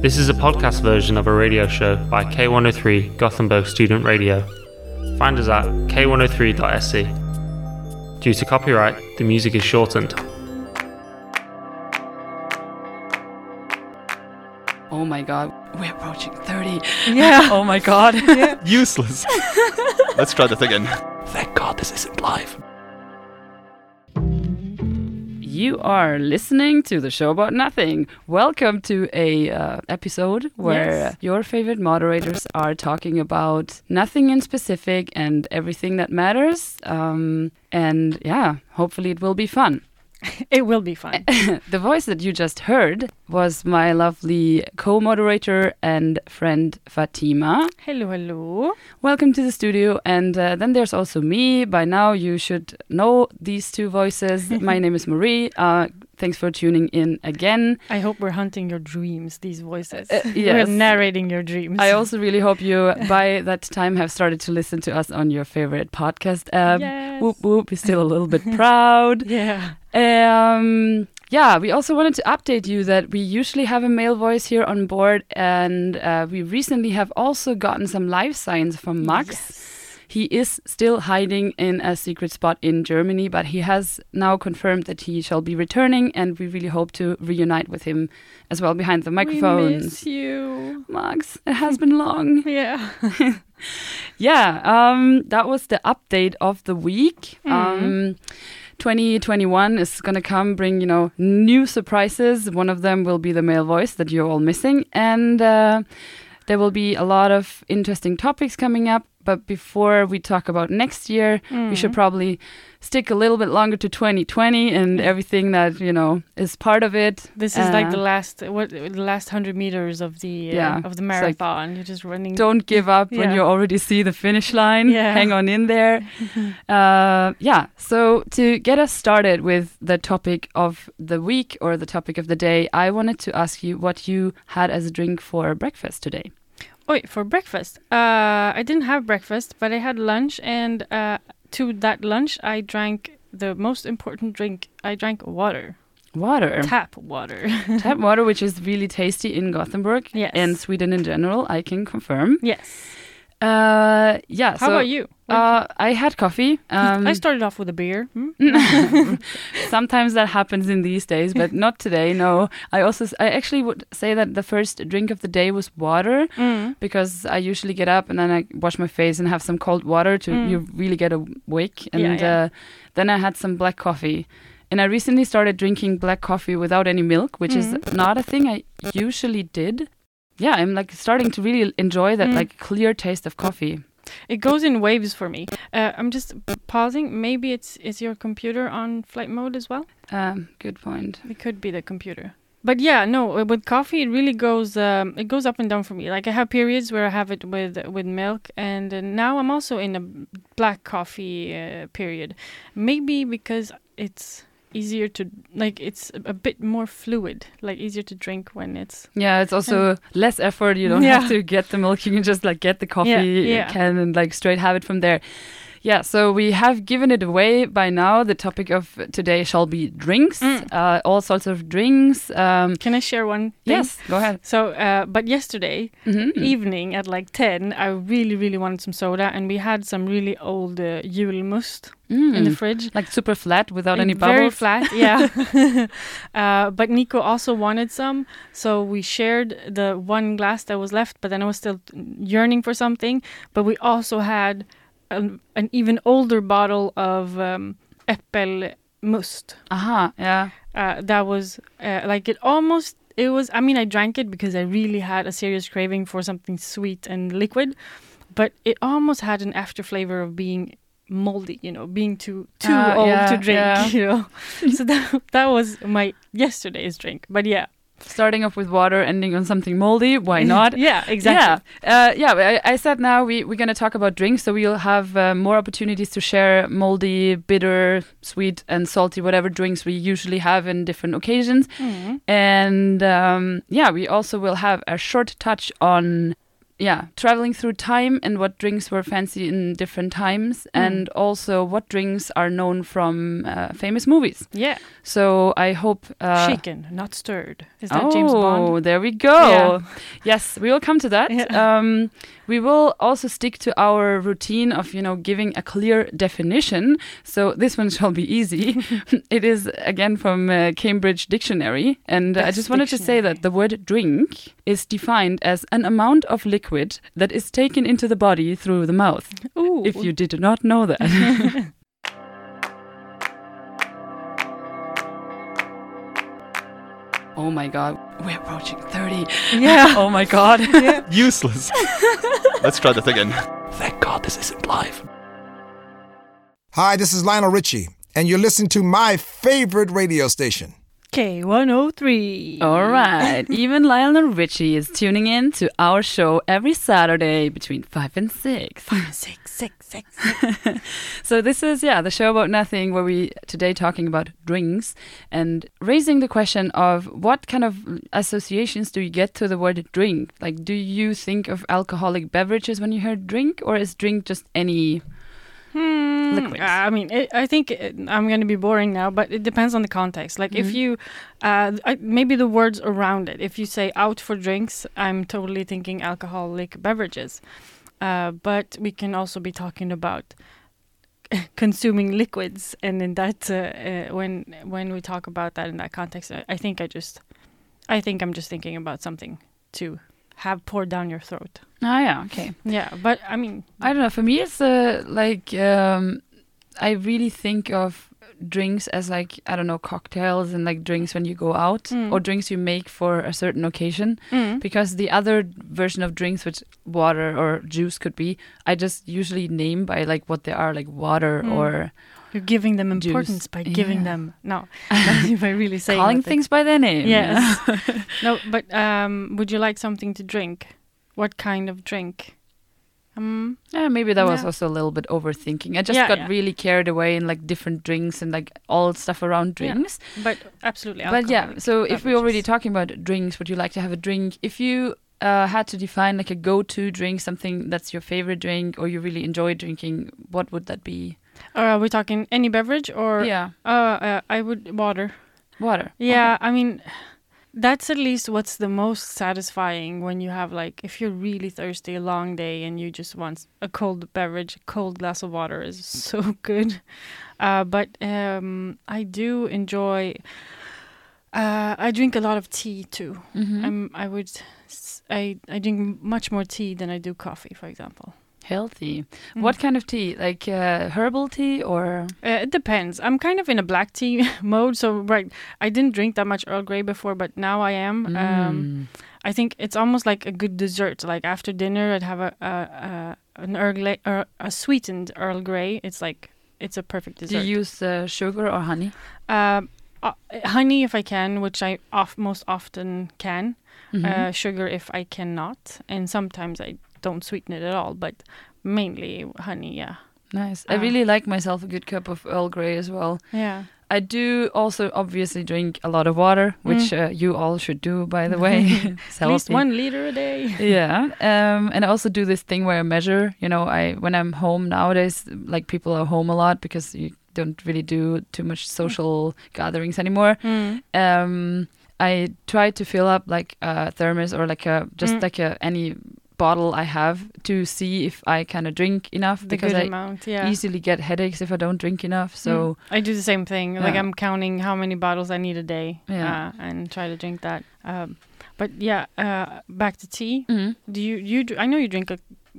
This is a podcast version of a radio show by K103 Gothenburg Student Radio. Find us at k103.se. Due to copyright, the music is shortened. Oh my god, we're approaching 30. Yeah. oh my god. Useless. Let's try that again. Thank God this isn't live. You are listening to the show about nothing. Welcome to a uh, episode where Yes. your favorite moderators are talking about nothing in specific and everything that matters. Um, and yeah, hopefully it will be fun. It will be fun. the voice that you just heard was my lovely co-moderator and friend Fatima. hello, hello. Welcome to the studio. And uh, then there's also me. By now, you should know these two voices. My name is Marie. Uh, thanks for tuning in again. I hope we're hunting your dreams, these voices. Uh, We're yes. narrating your dreams. I also really hope you, by that time, have started to listen to us on your favorite podcast app. Yes. Whoop whoop. We're still a little bit proud. Yeah. Um, yeah, we also wanted to update you that we usually have a male voice here on board, and uh, we recently have also gotten some live signs from Max. He is still hiding in a secret spot in Germany, but he has now confirmed that he shall be returning, and we really hope to reunite with him as well behind the We microphones. miss you. Max, it has been long. Yeah. Yeah, um, that was the update of the week. Mhm. Um, 2021 is gonna come, bring you know new surprises. One of them will be the male voice that you're all missing, and uh, there will be a lot of interesting topics coming up. But before we talk about next year, we should Mhm. probably stick a little bit longer to 2020 and everything that you know is part of it. This is like Uh, the last what the last hundred meters of the uh, Yeah, of the it's like- marathon. You're just running. don't give up when you already see the finish line. Yeah. Hang on in there. uh, yeah. So to get us started with the topic of the week or the topic of the day, I wanted to ask you what you had as a drink for breakfast today. Wait for breakfast. Uh, I didn't have breakfast, but I had lunch, and uh, to that lunch, I drank the most important drink. I drank water, Water. tap water. Tap water, which is really tasty in Gothenburg Yes. and Sweden in general, I can confirm. yes. Uh, yeah. How so, about you? Uh, I had coffee. Um, I started off with a beer. Hmm? Sometimes that happens in these days, but not today. No, I also I actually would say that the first drink of the day was water Mm. because I usually get up and then I wash my face and have some cold water to Mm. you really get awake, and Yeah, yeah. Uh, then I had some black coffee. And I recently started drinking black coffee without any milk, which is Mm. not a thing I usually did. Yeah, I'm like starting to really enjoy that Mm. like clear taste of coffee. It goes in waves for me. Uh, I'm just pausing. Maybe it's is your computer on flight mode as well? Um, good point. It could be the computer. But yeah, no, uh, with coffee it really goes um, it goes up and down for me. Like I have periods where I have it with with milk and uh, now I'm also in a black coffee uh, period. Maybe because it's easier to like it's a- bit more fluid, like easier to drink when it's Yeah, it's also less effort. You don't Yeah. have to get the milk. You can just like get the coffee yeah. can and like straight have it from there. Yeah, so we have given it away by now. The topic of today shall be drinks, Mm. uh, all sorts of drinks. Um, Can I share one thing? yes, go ahead. So, uh, but yesterday Mhm. evening at like 10, I really, really wanted some soda, and we had some really old uh, julmust in the Mm. fridge. Like super flat without any Like, Very bubbles. flat, yeah. uh, but Nico also wanted some, so we shared the one glass that was left. But then I was still yearning for something. But we also had an, an even older bottle of um, äppelmust. Aha, yeah. Uh, that was uh, like it almost. It was. I mean, I drank it because I really had a serious craving for something sweet and liquid, but it almost had an after flavor of being moldy. You know, being too too Ah, old yeah, to drink. yeah. You know, so that that was my yesterday's drink. But yeah, Starting off with water, ending on something moldy. Why not? yeah, exactly. Yeah, uh, yeah. I, I said now we we're gonna talk about drinks, so we'll have uh, more opportunities to share moldy, bitter, sweet, and salty whatever drinks we usually have in different occasions. Mhm. And um, yeah, we also will have a short touch on yeah, traveling through time and what drinks were fancy in different times, Mm. and also what drinks are known from uh, famous movies. Yeah. So I hope. Uh, Shaken, not stirred. Is that oh, James Bond? Oh, there we go. Yeah. Yes, we will come to that. Yeah. Um, we will also stick to our routine of, you know, giving a clear definition. So this one shall be easy. it is again from uh, Cambridge Dictionary, and I just wanted to say that the word drink is defined as an amount of liquid that is taken into the body through the mouth. Ooh. If you did not know that. Oh my god, we're approaching 30. Yeah. Oh my god. Useless. Let's try that again. Thank God this isn't live. Hi, this is Lionel Richie, and you're listening to my favorite radio station. K103. All right. Even Lionel Richie is tuning in to our show every Saturday between 5 and 6. Six, six, six. So this is yeah, the show about nothing where we today talking about drinks and raising the question of what kind of associations do you get to the word drink? Like do you think of alcoholic beverages when you hear drink or is drink just any Hmm, Liquids. I mean, it, I think it, I'm going to be boring now, but it depends on the context. Like, if Mhm. you, uh, I, maybe the words around it. If you say out for drinks, I'm totally thinking alcoholic beverages. Uh, but we can also be talking about consuming liquids, and in that, uh, uh, when when we talk about that in that context, I, I think I just, I think I'm just thinking about something to have poured down your throat. Oh yeah, okay. Yeah, but I mean, I don't know. For me, it's uh, like um, I really think of drinks as like I don't know cocktails and like drinks when you go out Mm. or drinks you make for a certain occasion. mm, Because the other version of drinks, which water or juice could be, I just usually name by like what they are, like water Mm. or You're giving them Juice. importance by giving Yeah. them no, not by really saying calling things by their name. Yes. no, but um, would you like something to drink? What kind of drink? Um, Yeah, maybe that was also a little bit overthinking. I just Yeah, got yeah. really carried away in like different drinks and like all stuff around Yeah. drinks. but absolutely. But yeah, so if we're already talking about drinks, would you like to have a drink? If you uh, had to define like a go-to drink, something that's your favorite drink or you really enjoy drinking, what would that be? Or are we talking any beverage or? yeah, Uh, uh, I would water. water. Yeah, I mean, that's at least what's the most satisfying when you have like if you're really thirsty, a long day, and you just want a cold beverage, a cold glass of water is so good. Uh, but um, I do enjoy. Uh, I drink a lot of tea too. Mhm. I'm. I would. I I drink much more tea than I do coffee, for example. Healthy. Mm. What kind of tea? Like uh, herbal tea or? Uh, it depends. I'm kind of in a black tea mode, so right. I didn't drink that much Earl Grey before, but now I am. Um, Mm. I think it's almost like a good dessert. Like after dinner, I'd have a, a, a an Earl Grey, or a sweetened Earl Grey. It's like it's a perfect dessert. Do you use uh, sugar or honey? Um, uh, honey if I can, which I off, most often can. Mhm. Uh, sugar if I cannot, and sometimes I don't sweeten it at all. But mainly honey. Yeah, nice. I really like myself a good cup of Earl Grey as well. yeah. I do also obviously drink a lot of water, which uh, you all should do, by the way. Mm. At least one liter a day. yeah um and i also do this thing where i measure you know i when i'm home nowadays like people are home a lot because you don't really do too much social gatherings anymore Mm. um i try to fill up like a thermos or like a just Mm. like a any bottle i have to see if i kind of drink enough The because good i amount. Yeah. easily get headaches if i don't drink enough so Mm. I do the same thing. Like I'm counting how many bottles I need a day, Yeah. uh, and try to drink that. Um, but yeah, uh, back to tea. Mhm. Do you you? dr- I know you drink a,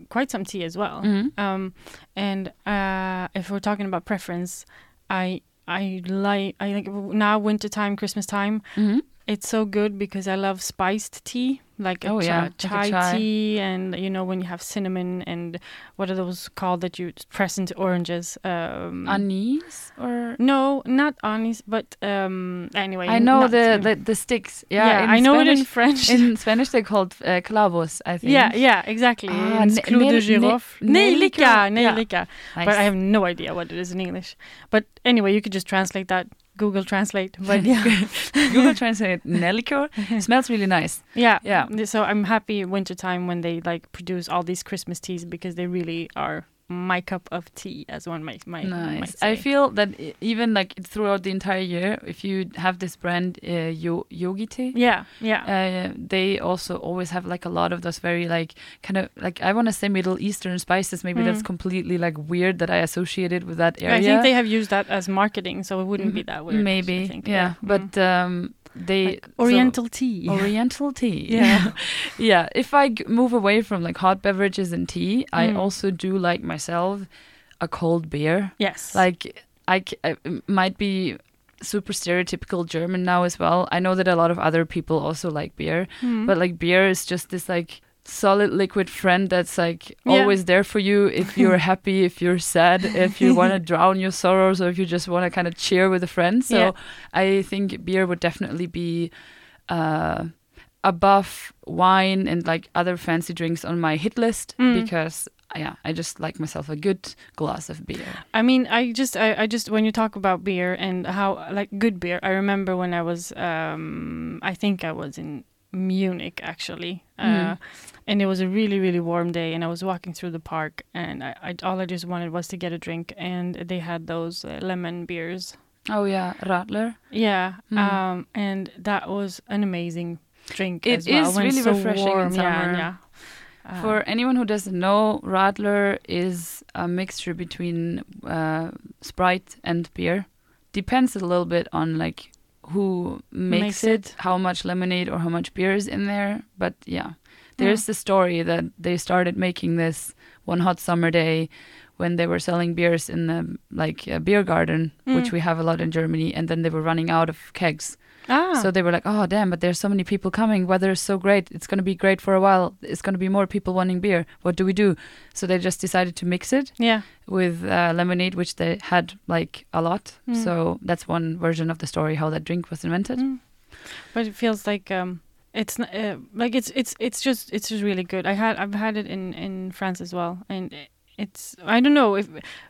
quite some tea as well. Mhm. Um, and uh, if we're talking about preference, I I like I think now winter time, Christmas time. Mhm. It's so good because I love spiced tea, like a Oh, cha- yeah, like a chai, chai. tea, and you know when you have cinnamon and what are those called that you press into oranges? Um, anise or no, not anise, but um. Anyway, i know the, the the sticks yeah, Yeah, I know Spanish, it in French. in spanish they're called uh, clavos i think yeah, yeah, exactly. Ah, It's ne- clou de girofle. nejlika. Nejlika, Yeah. Nice. But I have no idea what it is in English. But anyway, you could just translate that Google Translate, but yeah, Google Translate Nellicore smells really nice. yeah, Yeah. So I'm happy wintertime when they like produce all these Christmas teas because they really are my cup of tea, as one might might, might Nice. say. I feel that even like throughout the entire year, if you have this brand uh, Yo- Yogi tea, yeah, yeah, uh, they also always have like a lot of those very like kind of like I want to say Middle Eastern spices. Maybe that's Mm. completely like weird that I associate it with that area. I think they have used that as marketing, so it wouldn't be Mhm. that weird. Maybe, think. yeah. Mm. But um, they Like so- Oriental tea. Oriental tea. Yeah. yeah. If I g- move away from like hot beverages and tea, I Mm. also do like myself a cold beer. yes. Like I, I- might be super stereotypical German now as well. I know that a lot of other people also like beer, Mm. but like beer is just this like solid liquid friend that's like Yeah. always there for you if you're happy, if you're sad, if you want to drown your sorrows, or if you just want to kind of cheer with a friend. So Yeah. I think beer would definitely be uh, above wine and like other fancy drinks on my hit list Mm. because yeah, I just like myself a good glass of beer. I mean, I just, I, I just, when you talk about beer and how, like, good beer, I remember when I was, um, I think I was in Munich actually, uh, Mhm. And it was a really, really warm day, and I was walking through the park, and I, I all I just wanted was to get a drink, and they had those uh, lemon beers. Oh yeah, Radler. Yeah, Mm. um, and that was an amazing drink. It as well, is really so refreshing in warm. Yeah, summer. yeah. Uh, For anyone who doesn't know, Radler is a mixture between uh, Sprite and beer. Depends a little bit on like who makes, Makes it, it. how much lemonade or how much beer is in there. But yeah, there's the story that they started making this one hot summer day when they were selling beers in the like a beer garden, which Mm. we have a lot in Germany, and then they were running out of kegs. ah, So they were like, "Oh damn! But there's so many people coming. Weather is so great. It's gonna be great for a while. It's gonna be more people wanting beer. What do we do?" So they just decided to mix it yeah, with uh, lemonade, which they had like a lot. Mm. So that's one version of the story how that drink was invented. Mm. But it feels like um, it's not, uh, like it's it's it's just it's just really good. I had I've had it in in France as well, and it's I don't know if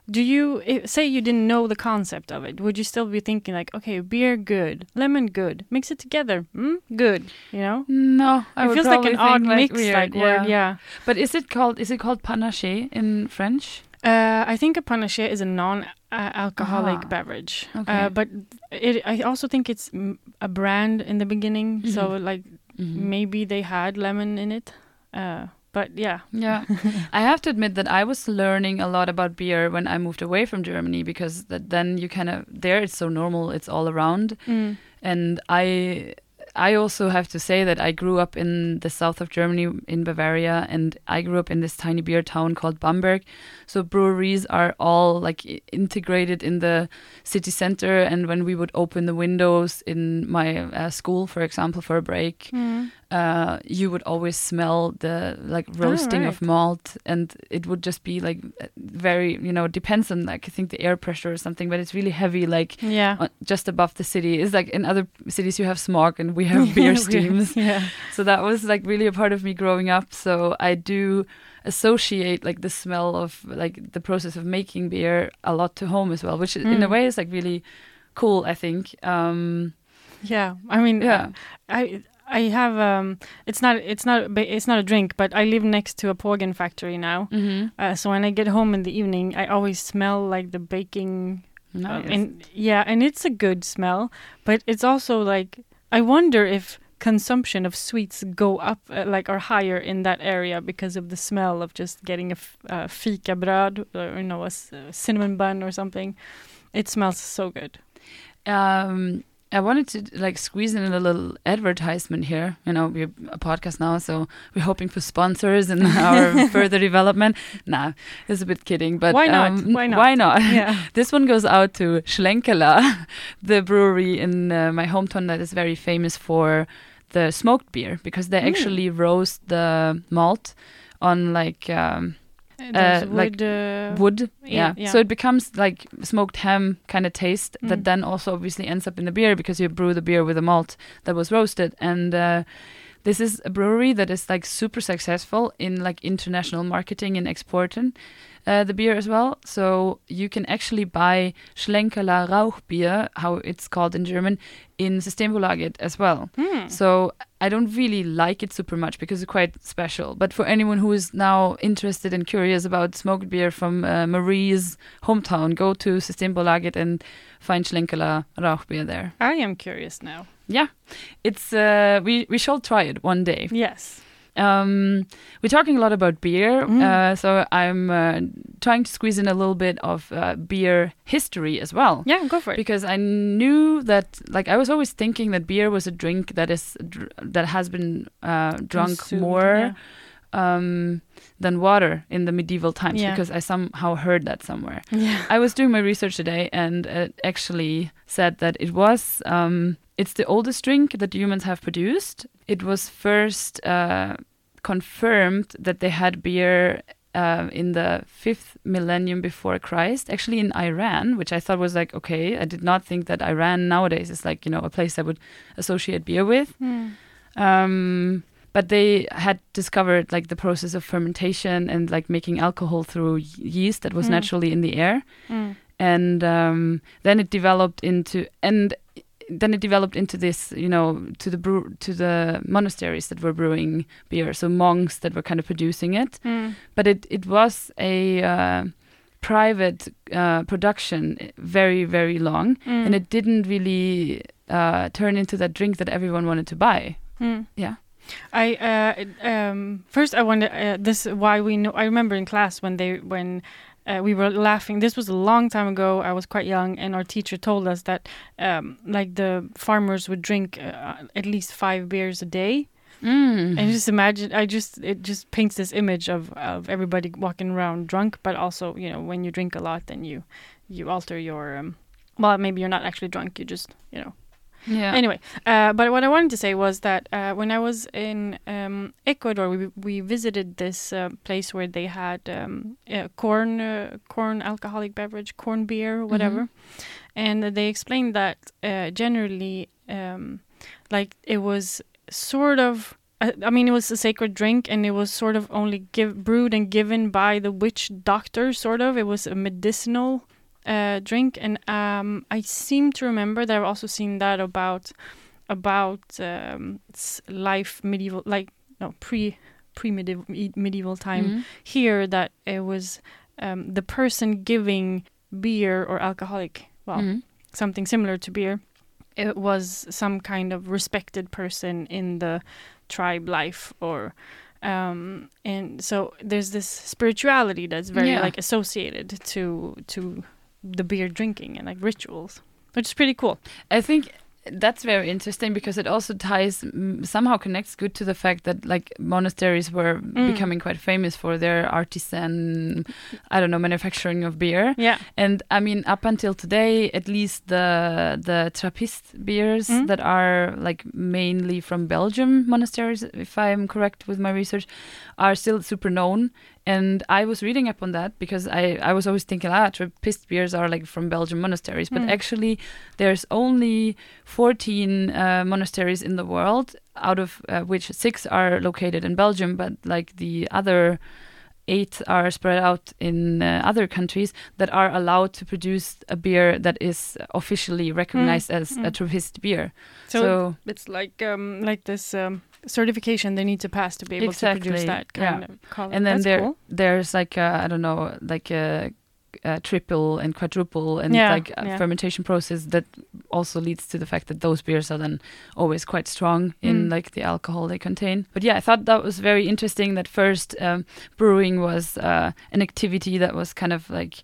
do you i say you didn't know the concept of it, would you still be thinking like okay, beer good, lemon good, mix it together, mm, good, you know? No, I it feels like an odd think, mix, weird, like word, yeah. But is it called is it called panache in French? Uh, I think a panache is a non-alcoholic Ah, beverage. okay. Uh, but it, I also think it's mm, a brand in the beginning, so like Mhm. maybe they had lemon in it. Uh, but yeah, Yeah, I have to admit that I was learning a lot about beer when I moved away from Germany because that then you kind of there it's so normal, it's all around, Mm. and I I also have to say that I grew up in the south of Germany in Bavaria, and I grew up in this tiny beer town called Bamberg. So breweries are all like integrated in the city center, and when we would open the windows in my uh, school, for example, for a break, Mm. Uh, you would always smell the like roasting of right. malt, and it would just be like very, you know, depends on like I think the air pressure or something, but it's really heavy, like yeah. uh, just above the city. It's like in other cities you have smog and we have beer steams. yeah. So that was like really a part of me growing up. So I do associate like the smell of like the process of making beer a lot to home as well, which in a Mm. way is like really cool. I think. Um, Yeah. I mean, Yeah. uh, I I have um. It's not it's not a it's not a drink, but I live next to a Pågen factory now. mhm. Uh, so when I get home in the evening, I always smell like the baking. uh, Nice. and yeah, and it's a good smell, but it's also like I wonder if consumption of sweets go up uh, like or higher in that area because of the smell of just getting a f- uh, fika bröd or you know a s- uh, cinnamon bun or something. It smells so good. um I wanted to like squeeze in a little advertisement here. You know, we're a podcast now, so we're hoping for sponsors and our further development. Nah, it's a bit kidding, but Why not? um, Why not? Why not? Yeah. This one goes out to Schlenkerla, the brewery in uh, my hometown that is very famous for the smoked beer because they Mm. actually roast the malt on like um, Those like wood, uh, wood. yeah, Yeah. So it becomes like smoked ham kind of taste that Mm. then also obviously ends up in the beer because you brew the beer with a malt that was roasted. And uh, this is a brewery that is like super successful in like international marketing and exporting uh, the beer as well. So you can actually buy Schlenkerla Rauchbier, how it's called in German, in Systembolaget as well. So I don't really like it super much because it's quite special. But for anyone who is now interested and curious about smoked beer from uh, Marie's hometown, go to Systembolaget and find Schlenkerla Rauchbier there. I am curious now. Yeah, it's uh, we we shall try it one day. Yes. Um, we're talking a lot about beer, uh, so I'm uh, trying to squeeze in a little bit of uh, beer history as well. Yeah, go for it. Because I knew that, like, I was always thinking that beer was a drink that is dr- that has been uh, drunk Consumed, more um, than water in the medieval times. Yeah. Because I somehow heard that somewhere. Yeah. I was doing my research today, and it actually said that it was um, it's the oldest drink that humans have produced. It was first uh, confirmed that they had beer uh, in the fifth millennium before Christ, actually in Iran, which I thought was like okay. I did not think that Iran nowadays is like you know a place I would associate beer with. Um, but they had discovered like the process of fermentation and like making alcohol through yeast that was Mm. naturally in the air Mm. and um, then it developed into and then it developed into this you know to the brew to the monasteries that were brewing beer so monks that were kind of producing it Mm. but it it was a uh, private uh, production very very long Mm. and it didn't really uh, turn into that drink that everyone wanted to buy Mm. Yeah. I uh, um, first I wonder uh, this why we know. I remember in class when they when. Uh, we were laughing. This was a long time ago. I was quite young, and our teacher told us that, um, like the farmers would drink uh, at least five beers a day. mm. And just imagine, I just it just paints this image of of everybody walking around drunk, but also you know when you drink a lot, then you you alter your um, well maybe you're not actually drunk, you just you know yeah Anyway, uh, but what I wanted to say was that uh, when I was in um, Ecuador, we we visited this uh, place where they had um, uh, corn uh, corn alcoholic beverage, corn beer, whatever, and they explained that uh, generally, um, like it was sort of. I I mean, it was a sacred drink, and it was sort of only give, brewed and given by the witch doctor. Sort of, it was a medicinal uh, drink, and um, I seem to remember that I've also seen that about about um, life medieval, like no pre pre medieval medieval time Mhm. here that it was um, the person giving beer or alcoholic, well, Mhm. something similar to beer. It was some kind of respected person in the tribe life or um and so there's this spirituality that's very Yeah. like associated to to the beer drinking and like rituals which is pretty cool I think that's very interesting because it also ties mm, somehow connects good to the fact that like monasteries were Mm. becoming quite famous for their artisan I don't know manufacturing of beer yeah and I mean up until today at least the the Trappist beers Mm. that are like mainly from Belgium monasteries if I'm correct with my research are still super known and I was reading up on that because I, I was always thinking, ah, Trappist beers are like from Belgian monasteries. But Mm. actually, there's only 14 uh, monasteries in the world, out of uh, which six are located in Belgium, but like the other eight are spread out in uh, other countries that are allowed to produce a beer that is officially recognized as a mm. Trappist beer. so, So, it's like um like this um certification they need to pass to be able to produce that kind yeah. of color and then That's there cool. there's like I I don't know like a, a triple and quadruple and Yeah, like a yeah. fermentation process that also leads to the fact that those beers are then always quite strong in Mm. like the alcohol they contain but yeah i thought that was very interesting that first um, brewing was uh, an activity that was kind of like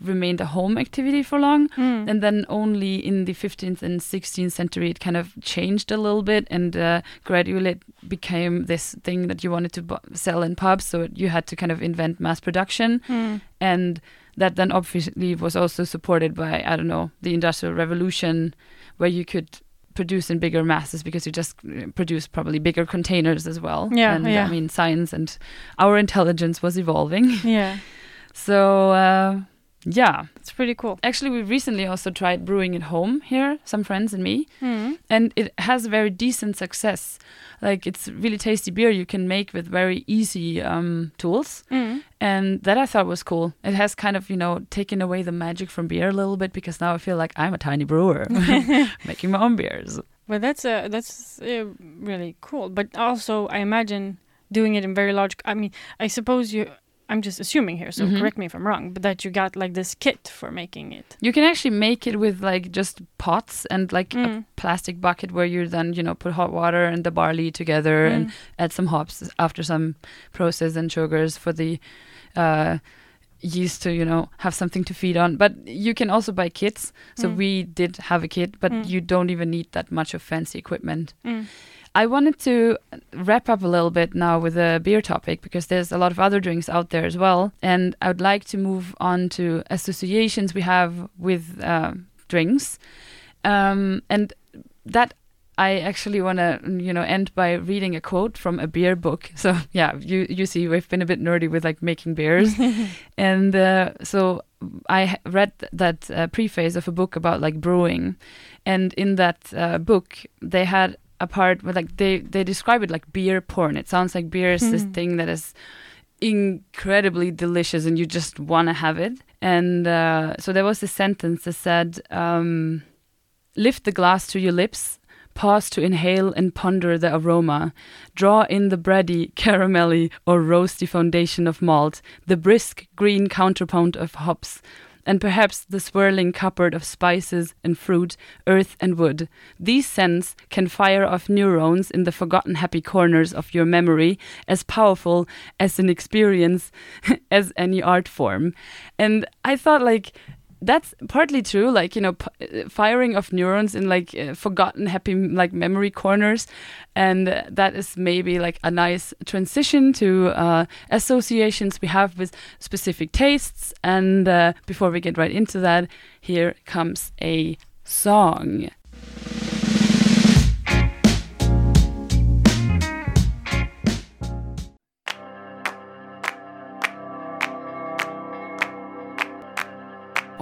remained a home activity for long Mm. and then only in the 15th and 16th century it kind of changed a little bit and uh, gradually it became this thing that you wanted to bu- sell in pubs so you had to kind of invent mass production Mm. and that then obviously was also supported by i don't know the industrial revolution where you could produce in bigger masses because you just uh, produce probably bigger containers as well Yeah, and yeah. i mean science and our intelligence was evolving yeah so uh, yeah, It's pretty cool. actually, we recently also tried brewing at home here, some friends and me, Mm. and it has very decent success. Like it's really tasty beer you can make with very easy um, tools, Mm. and that I thought was cool. It has kind of you know taken away the magic from beer a little bit because now I feel like I'm a tiny brewer making my own beers. Well, that's uh, that's uh, really cool. But also, I imagine doing it in very large. I mean, I suppose you. I'm just assuming here, so Mhm. correct me if I'm wrong. But that you got like this kit for making it. You can actually make it with like just pots and like a Mm. plastic bucket where you then you know put hot water and the barley together and Mm. add some hops after some process and sugars for the uh, yeast to you know have something to feed on. But you can also buy kits. So Mm. we did have a kit, but Mm. you don't even need that much of fancy equipment. I wanted to wrap up a little bit now with a beer topic because there's a lot of other drinks out there as well, and I would like to move on to associations we have with uh, drinks, um, and that I actually want to you know end by reading a quote from a beer book. So yeah, you you see we've been a bit nerdy with like making beers, and uh, so I read that uh, preface of a book about like brewing, and in that uh, book they had a part where like they they describe it like beer porn. It sounds like beer is this Hmm. thing that is incredibly delicious and you just want to have it. And uh, so there was this sentence that said, um, "Lift the glass to your lips." Pause to inhale and ponder the aroma. Draw in the bready, caramelly, or roasty foundation of malt, the brisk green counterpoint of hops, and perhaps the swirling cupboard of spices and fruit, earth and wood. These scents can fire off neurons in the forgotten happy corners of your memory, as powerful as an experience as any art form. And I thought, like, that's partly true like you know uh, firing of neurons in like uh, forgotten happy like memory corners. And uh, that is maybe like a nice transition to uh, associations we have with specific tastes. And uh, before we get right into that here comes a song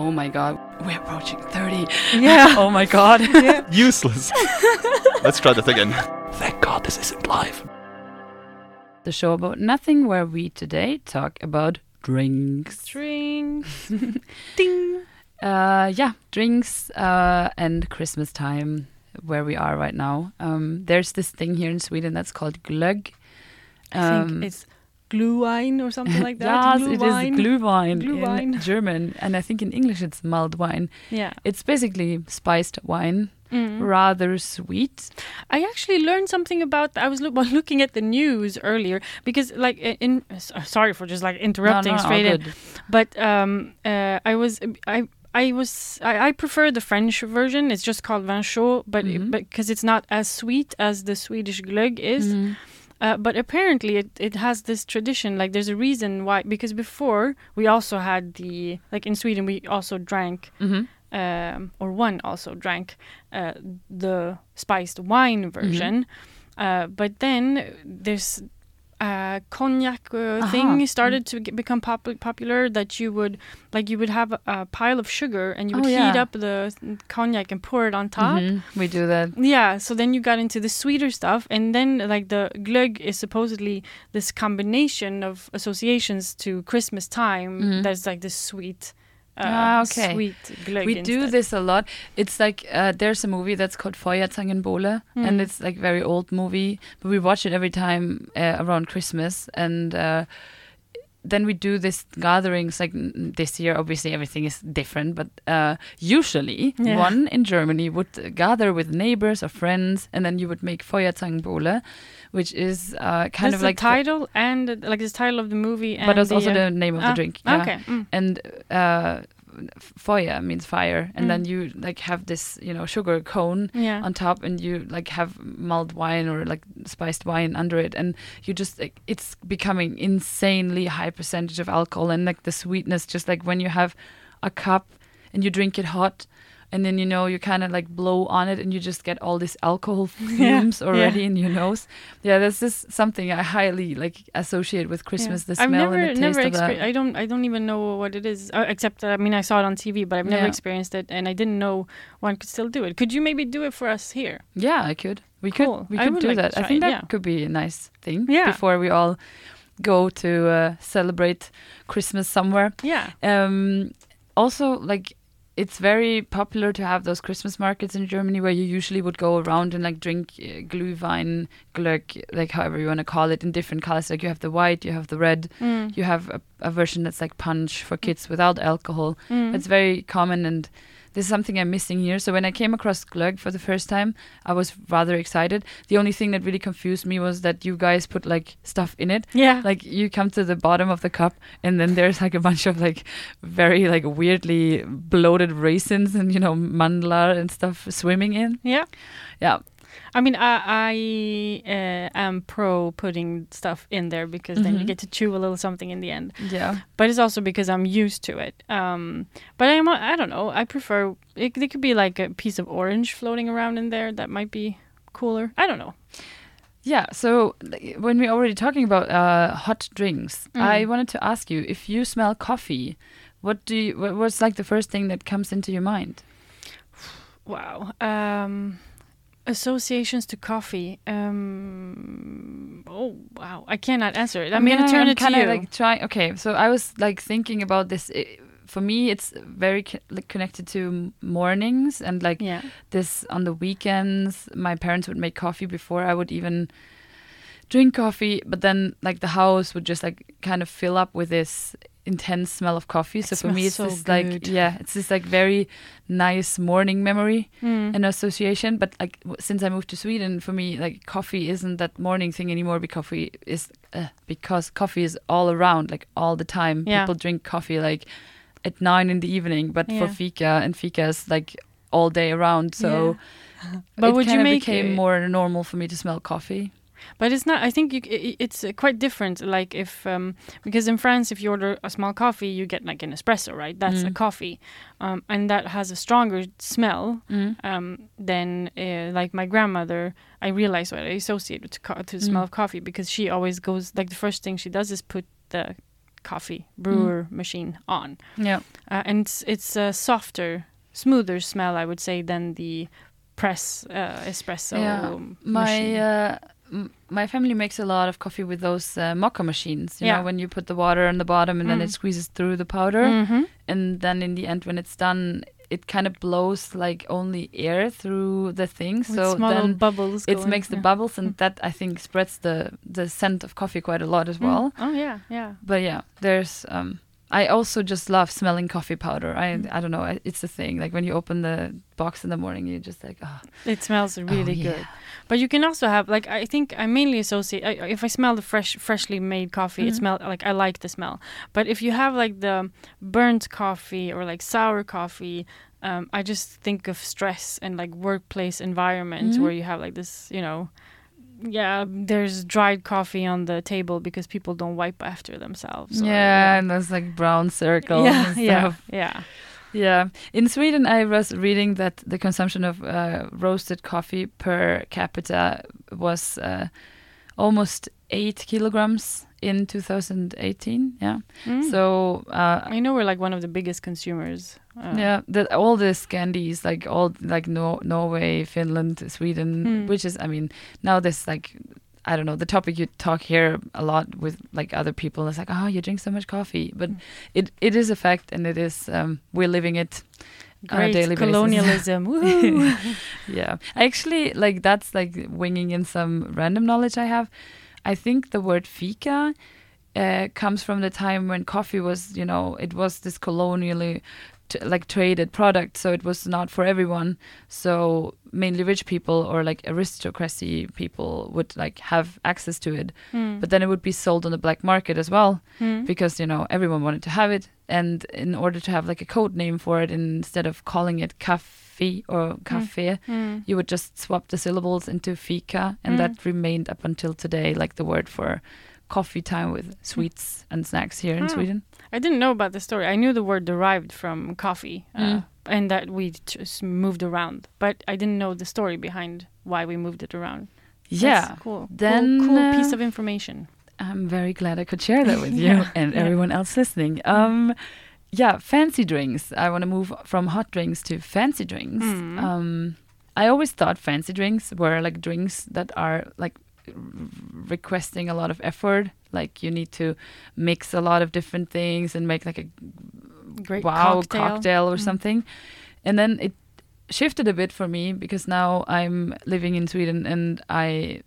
oh my god we're approaching 30 Yeah. oh my god Useless. Let's try that again. Thank God this isn't live. the show about nothing where we today talk about drinks Drinks. Ding. uh yeah drinks uh and christmas time where we are right now um there's this thing here in sweden that's called glögg I Um, think it's glühwein or something like that. yes it is Glühwein. glühwein, Glühwein. in german and i think in english it's mulled wine Yeah. it's basically spiced wine Mm. rather sweet I actually learned something about. I was looking at the news earlier because, like, in uh, sorry for just like interrupting no, no, straight in, but um, uh, I was I. I was I, I prefer the French version. It's just called vin chaud, but Mhm. because it's not as sweet as the Swedish glögg is. Mhm. Uh, but apparently, it, it has this tradition. Like, there's a reason why. Because before we also had the like in Sweden, we also drank Mhm. um, or one also drank uh, the spiced wine version. Uh, but then this uh, cognac uh, thing started to get, become pop- popular. That you would like you would have a, a pile of sugar and you would Oh, heat up the cognac and pour it on top. Mhm. we do that Yeah, so then you got into the sweeter stuff, and then like the glögg is supposedly this combination of associations to Christmas time. Mhm. That's like this sweet, uh, Ah, okay. sweet glögg. we do this a lot. It's like uh, there's a movie that's called Feuerzangenbowle, Mm. and it's like very old movie, but we watch it every time uh, around Christmas, and uh, then we do this gatherings. Like n- this year, obviously everything is different, but uh, usually Yeah. one in Germany would gather with neighbors or friends, and then you would make Feuerzangenbowle, which is uh, kind That's of the like the- title and uh, like the title of the movie, and but it's the, also the name of the ah, drink. yeah Okay. mm. and uh f- feuer means fire and Mm. then you like have this you know sugar cone Yeah. on top and you like have mulled wine or like spiced wine under it and you just like it's becoming insanely high percentage of alcohol and like the sweetness just like when you have a cup and you drink it hot and then you know you kind of like blow on it, and you just get all this alcohol fumes already in your nose. Yeah, this is something I highly like associate with Christmas. The I've smell never and the never taste of that. I don't I don't even know what it is. Uh, except that I mean I saw it on TV, but I've never Yeah. experienced it, and I didn't know one could still do it. Could you maybe do it for us here? Yeah, I could. We Cool. could. We could do like that. I think that yeah. could be a nice thing. Yeah. Before we all go to uh, celebrate Christmas somewhere. Yeah. Um, also, like it's very popular to have those Christmas markets in Germany where you usually would go around and like drink uh, Glühwein, Glögg, like however you want to call it, in different colors. Like you have the white, you have the red, Mm. you have a, a version that's like punch for kids without alcohol. Mm. It's very common and this is something I'm missing here. So when I came across Glögg for the first time, I was rather excited. The only thing that really confused me was that you guys put like stuff in it. yeah. Like you come to the bottom of the cup and then there's like a bunch of like very like weirdly bloated raisins and you know mandlar and stuff swimming in. yeah. Yeah. I mean, I, I uh, am pro putting stuff in there because then you Mhm. get to chew a little something in the end. Yeah. But it's also because I'm used to it. Um, but I'm, I don't know. I prefer it. There could be like a piece of orange floating around in there. That might be cooler. I don't know. Yeah, so when we're already talking about uh, hot drinks, Mm. I wanted to ask you if you smell coffee, what do you, what's like the first thing that comes into your mind? Wow. Um, associations to coffee. Um, oh wow, I cannot answer it. I'm mean, gonna turn I'm it to you. Like trying. Okay, so I was like thinking about this. i- For me, it's very co- connected to mornings and like yeah. this on the weekends. My parents would make coffee before I would even drink coffee, but then like the house would just like kind of fill up with this intense smell of coffee. so for me, it's so this like yeah, it's this like very nice morning memory Mm. and association. But like w- since I moved to Sweden, for me, like coffee isn't that morning thing anymore. Because coffee is uh, because coffee is all around, like all the time. Yeah. People drink coffee like at nine in the evening, but for Yeah. fika and fika is like all day around. So But it would you make became it- more normal for me to smell coffee. But it's not. I think you, it's uh, quite different. Like if um, because in France, if you order a small coffee, you get like an espresso, right? That's a Mm. coffee, um, and that has a stronger smell um, than uh, like my grandmother. I realized what I associate with co- to the smell Mm. of coffee because she always goes like the first thing she does is put the coffee brewer Mm. machine on, Yeah. uh, and it's, it's a softer, smoother smell, I would say, than the press uh, espresso Yeah. My machine. uh, m- my family makes a lot of coffee with those uh, mocha machines. You Yeah. know, when you put the water on the bottom and then Mm. it squeezes through the powder, Mhm. and then in the end, when it's done, it kind of blows like only air through the thing. With so small then bubbles. it going, makes the yeah. bubbles, and that I think spreads the the scent of coffee quite a lot as Mm. well. Oh yeah, yeah. But yeah, there's um I also just love smelling coffee powder. I. I don't know, it's a thing. Like when you open the box in the morning, you just like, oh, It smells really yeah. good. But you can also have like I think I mainly associate I, if I smell the fresh freshly made coffee, it Mhm. smell like I like the smell. But if you have like the burnt coffee or like sour coffee, um, I just think of stress and like workplace environment Mhm. where you have like this, you know. Yeah, there's dried coffee on the table because people don't wipe after themselves. or- yeah, and those like brown circles yeah, and yeah, stuff. yeah. Yeah. In Sweden, I was reading that the consumption of uh, roasted coffee per capita was uh, almost eight kilograms in 2018. Yeah. Mm. So, uh, I know we're like one of the biggest consumers. Uh, yeah, that all the Scandies, like all like no- Norway, Finland, Sweden, Mm. which is, I mean, now this like. I don't know the topic you talk here a lot with like other people. It's like, oh, you drink so much coffee, but Mm. it it is a fact, and it is um, we're living it on a Great daily colonialism. Yeah actually like that's like winging in some random knowledge i have i think the word fika uh, comes from the time when coffee was you know it was this colonially t- like traded product so it was not for everyone so mainly rich people or like aristocracy people would like have access to it Mm. but then it would be sold on the black market as well Mm. because you know everyone wanted to have it and in order to have like a code name for it instead of calling it cafe or cafe Mm. you would just swap the syllables into fika and Mm. that remained up until today like the word for coffee time with sweets and snacks here in Hmm. Sweden. I didn't know about the story. I knew the word derived from coffee, uh, Mm. and that we just moved around. But I didn't know the story behind why we moved it around. That's Yeah. cool. Then, cool, cool uh, piece of information. I'm very glad I could share that with you Yeah, and yeah. everyone else listening. Um, yeah, fancy drinks. I want to move from hot drinks to fancy drinks. Mm. Um, I always thought fancy drinks were like drinks that are like requesting a lot of effort. Like you need to mix a lot of different things and make like a Great wow cocktail. or Mm. something. And then it shifted a bit for me because now I'm living in Sweden and I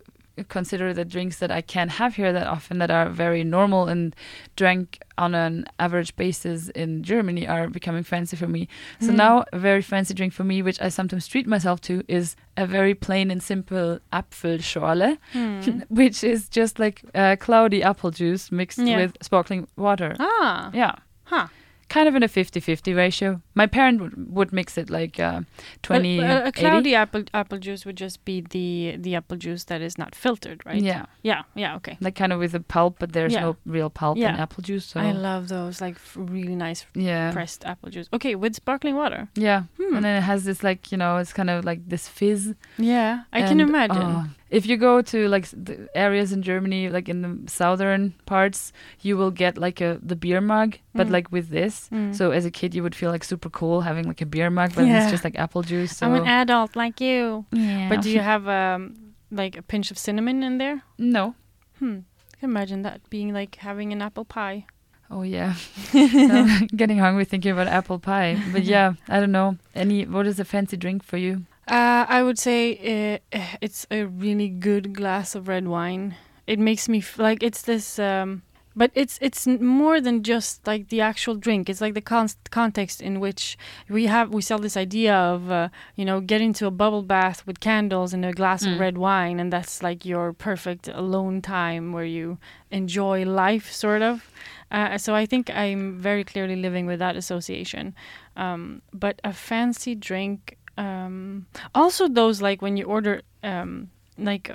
consider the drinks that I can't have here that often that are very normal and drank on an average basis in Germany are becoming fancy for me. So Mm. now a very fancy drink for me, which I sometimes treat myself to, is a very plain and simple Apfelschorle, Hmm. which is just like uh, cloudy apple juice mixed Yeah. with sparkling water. Ah, Yeah huh. Kind of in a 50-50 ratio. My parent would, would mix it like uh, 20 But, uh, a 80. cloudy apple apple juice would just be the the apple juice that is not filtered, right? Yeah, Yeah. Yeah. Okay. like kind of with a pulp, but there's Yeah. no real pulp in apple juice. So I love those like really nice yeah, pressed apple juice. Okay, with sparkling water. yeah. Hmm. And then it has this like you know it's kind of like this fizz. Yeah, I can imagine. oh, if you go to like the areas in Germany, like in the southern parts, you will get like a the beer mug, but Mm. like with this. Mm. So as a kid, you would feel like super cool having like a beer mug, but Yeah. it's just like apple juice. So I'm an adult like you. yeah. But do you have um like a pinch of cinnamon in there? no? Hmm. I can imagine that being like having an apple pie. Oh yeah, getting hungry thinking about apple pie. But yeah, I don't know. Any what is a fancy drink for you? Uh, I would say uh, it's a really good glass of red wine. It makes me f- like it's this, um, but it's it's more than just like the actual drink. It's like the con- context in which we have we sell this idea of uh, you know getting to a bubble bath with candles and a glass Mm. of red wine, and that's like your perfect alone time where you enjoy life, sort of. Uh, so I think I'm very clearly living with that association. Um, but a fancy drink, um, also those like when you order, um, like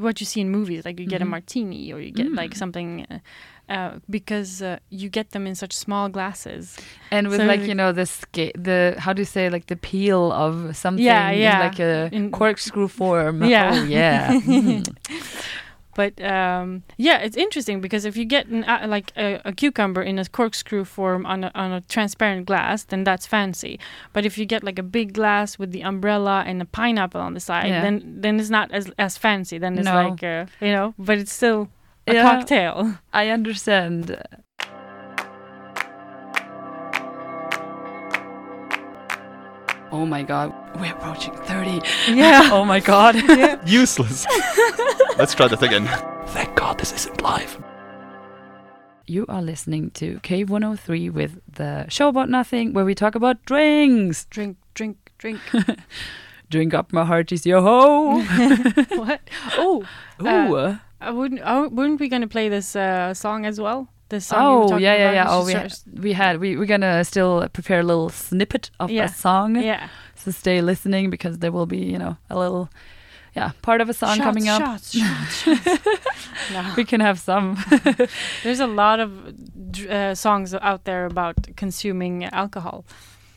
what you see in movies, like you get a Mhm. martini or you get like Mm. something, uh, uh, because uh, you get them in such small glasses. And with So like like- you know the sca- the how do you say like the peel of something Yeah, yeah. in like a In- corkscrew form. Yeah. Oh yeah. Mm. But um, yeah, it's interesting because if you get an, uh, like a, a cucumber in a corkscrew form on a, on a transparent glass, then that's fancy. But if you get like a big glass with the umbrella and a pineapple on the side, Yeah. then then it's not as as fancy. Then it's No. like uh, you know, but it's still a Yeah. cocktail. I understand. Oh my god, we're approaching 30. Yeah. Oh my god. Useless. Let's try this again. Thank God this isn't live. You are listening to K103 with the show about nothing where we talk about drinks. drink, drink, drink. Drink up my hearties, yo ho. what? Oh, Ooh. Uh, I wouldn't. Oh, weren't we gonna play this uh, song as well? This song. oh yeah, yeah, yeah. Oh, we had, we had we we're gonna still prepare a little snippet of Yeah. a song. Yeah. So stay listening because there will be you know a little yeah part of a song shots, coming up. Shots, shots, shots. no. We can have some. There's a lot of uh, songs out there about consuming alcohol.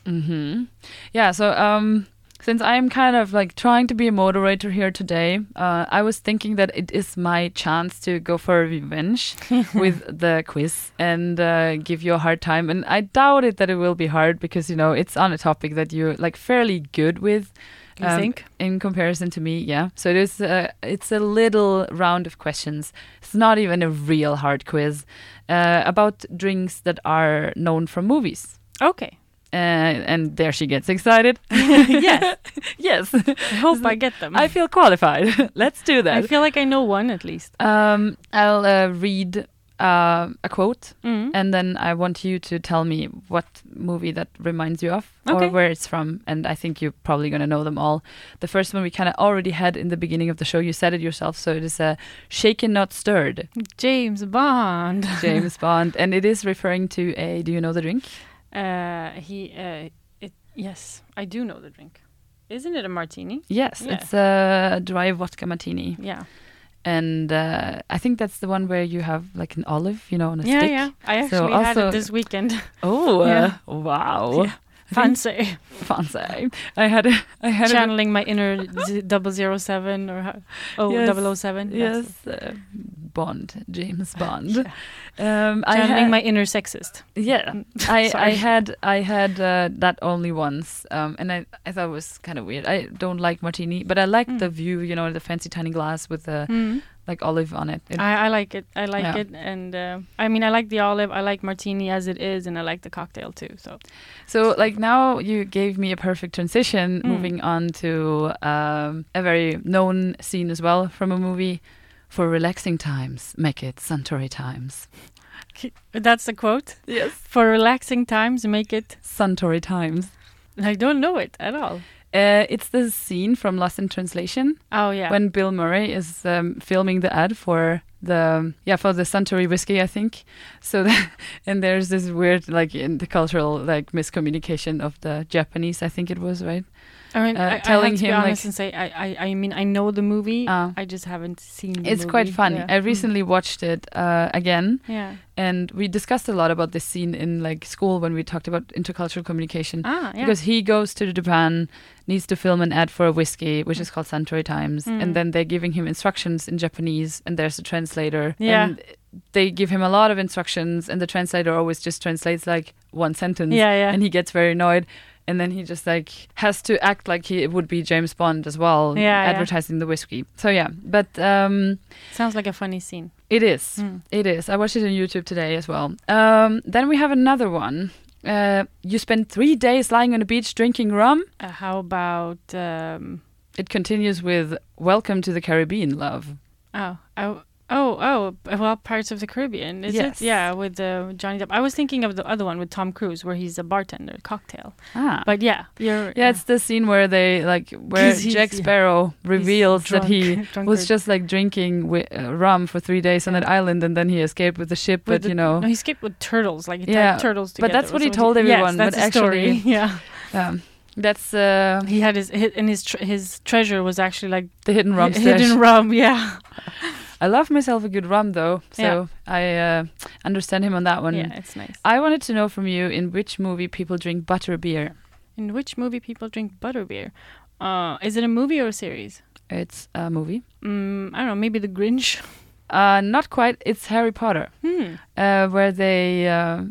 hmm Yeah. So um, since I'm kind of like trying to be a moderator here today, uh, I was thinking that it is my chance to go for revenge with the quiz and uh, give you a hard time. And I doubt it that it will be hard because you know it's on a topic that you're like fairly good with. You Um, think? in comparison to me yeah so it is uh, it's a little round of questions it's not even a real hard quiz uh, about drinks that are known from movies Okay. Uh, and there she gets excited yes. yes I hope I get them. i feel qualified let's do that. I feel like I know one at least. um, i'll uh, read uh, a quote Mm. and then i want you to tell me what movie that reminds you of Okay. or where it's from and i think you're probably going to know them all the first one we kind of already had in the beginning of the show you said it yourself so it is a shaken not stirred James Bond. james bond and it is referring to a do you know the drink Uh, he. Uh, it. Yes, I do know the drink. Isn't it a martini? yes Yeah. it's a dry vodka martini Yeah. and uh, I think that's the one where you have like an olive, you know, on a yeah, stick. yeah. yeah. I So actually had it this weekend. Oh, Yeah. uh, wow. Yeah. Fancy. Fancy. I had a, I had a, Channeling my inner z- 007 or oh, Yes, 007. yes, uh, Bond, James Bond. Yeah. Um, I Channeling had, my inner sexist. yeah. Mm, I, I had I had uh, that only once, um, and I, I thought it was kind of weird. I don't like martini, but I like Mm. the view, you know, the fancy tiny glass with the Mm. Like olive on it. It- I, I like it. I like Yeah. it, and uh, I mean, I like the olive. I like martini as it is, and I like the cocktail too. So So, like now, you gave me a perfect transition, Mm. moving on to um, a very known scene as well from a movie. For relaxing times, make it Suntory times. that's the quote. Yes, For relaxing times, make it. Suntory times. I don't know it at all. Uh, it's the scene from Lost in Translation Oh yeah. when Bill Murray is um, filming the ad for the yeah for the Suntory whiskey, I think. So that, and there's this weird like in the cultural like miscommunication of the Japanese, I think it was right. I mean, uh, I, I telling to him, like- and say, I, I, I mean, I know the movie. Uh, I just haven't seen. It's quite funny. Yeah. I Mm. recently watched it uh, again, Yeah. and we discussed a lot about this scene in like school when we talked about intercultural communication. Ah, yeah. Because he goes to Japan, needs to film an ad for a whiskey, which is called Suntory Times, Mm. and then they're giving him instructions in Japanese, and there's a translator. Yeah. And they give him a lot of instructions, and the translator always just translates like one sentence, yeah, yeah. and he gets very annoyed. And then he just like has to act like he would be James Bond as well, Yeah, yeah. advertising the whiskey. So yeah, but um, Sounds like a funny scene. it is. Mm. It is. I watched it on YouTube today as well. Um, then we have another one. Uh, you spend three days lying on a beach drinking rum. Uh, how about? Um, It continues with "Welcome to the Caribbean, love." oh, oh, oh, oh. Well, Pirates of the Caribbean. Is Yes. it? Yeah, with uh, Johnny Depp. I was thinking of the other one with Tom Cruise, where he's a bartender, cocktail. Ah, But yeah, yeah, it's the scene where they like where Jack yeah. Sparrow reveals that he was just like drinking wi- uh, rum for three days on that island, and then he escaped with the ship. With but the- you know, no, he skipped with turtles, like he Yeah, turtles but that's what he told everyone, Yes, that's but the story. actually- yeah, um, that's uh, he had his hi- and his tr- his treasure was actually like the hidden rum stash. hidden rum. Yeah, I love myself a good rum though, so Yeah. I uh, understand him on that one. yeah, it's nice. I wanted to know from you in which movie people drink butter beer. In which movie people drink butterbeer? Uh, is it a movie or a series? It's a movie. Mm, I don't know. Maybe The Grinch. Uh, not quite. It's Harry Potter, Hmm. uh, where they uh,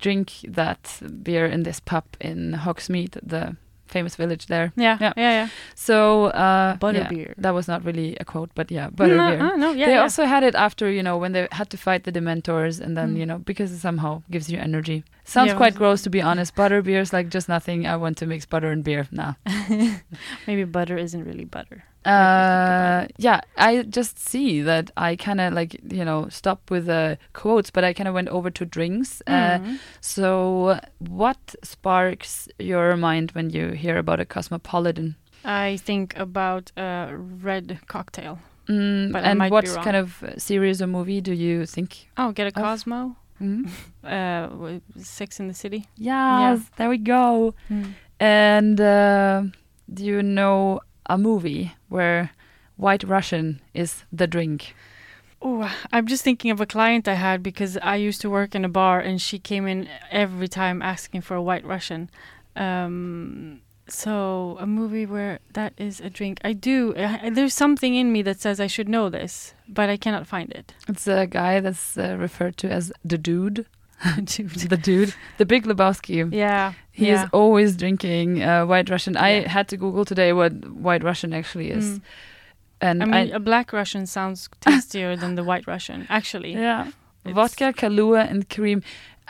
drink that beer in this pub in Hogsmeade, the famous village there. Yeah, Yeah. yeah, yeah. So uh, Butterbeer. yeah, that was not really a quote, but yeah, butter no, beer. uh, no, yeah, they yeah. also had it after you know when they had to fight the Dementors, and then Mm. you know because it somehow gives you energy. Sounds Yeah, quite gross to be honest. Butter beer is like just nothing. I want to mix butter and beer. Nah. Maybe butter isn't really butter. Uh, yeah, I just see that I kind of like you know stop with the quotes, but I kind of went over to drinks. Uh, Mm. so, what sparks your mind when you hear about a cosmopolitan? I think about a red cocktail. Mm, and what kind of series or movie do you think? Oh, get a Cosmo. Mm? Uh, Sex in the City. Yes, there we go. And uh, do you know a movie where White Russian is the drink? Oh, I'm just thinking of a client I had because I used to work in a bar and she came in every time asking for a white Russian. Um, so a movie where that is a drink. I do. I, there's something in me that says I should know this, but I cannot find it. It's a guy that's uh, referred to as the dude. Dude. the dude, the Big Lebowski. Yeah. He yeah. is always drinking uh, White Russian. I Yeah. had to Google today what White Russian actually is, Mm. and I mean, a black Russian sounds tastier than the white Russian, actually. yeah, It's- vodka, Kahlua, and cream.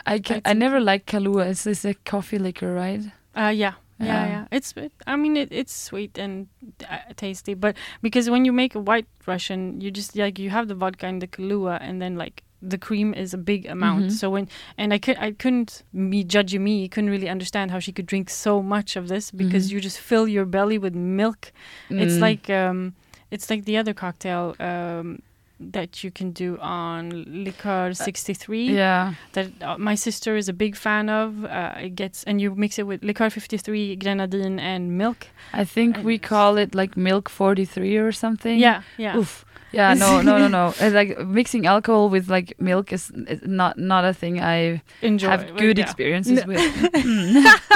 I ca- I I, never liked Kahlua. It's this a coffee liquor, right? Uh, yeah. Yeah, Yeah. yeah. It's. It, I mean, it, it's sweet and uh, tasty, but because when you make a white Russian, you just like you have the vodka and the Kahlua, and then like the cream is a big amount. Mhm. So when and I could I couldn't me judging me couldn't really understand how she could drink so much of this because Mhm. you just fill your belly with milk. It's Mm. like um, it's like the other cocktail um that you can do on liqueur 63 yeah, that uh, my sister is a big fan of. Uh, it gets and you mix it with liqueur 53, grenadine, and milk. I think we call it like milk forty three or something. Yeah, yeah. Oof. Yeah, no, no, no, no. Uh, like mixing alcohol with like milk is, is not not a thing I Enjoy. have good yeah. experiences No. with.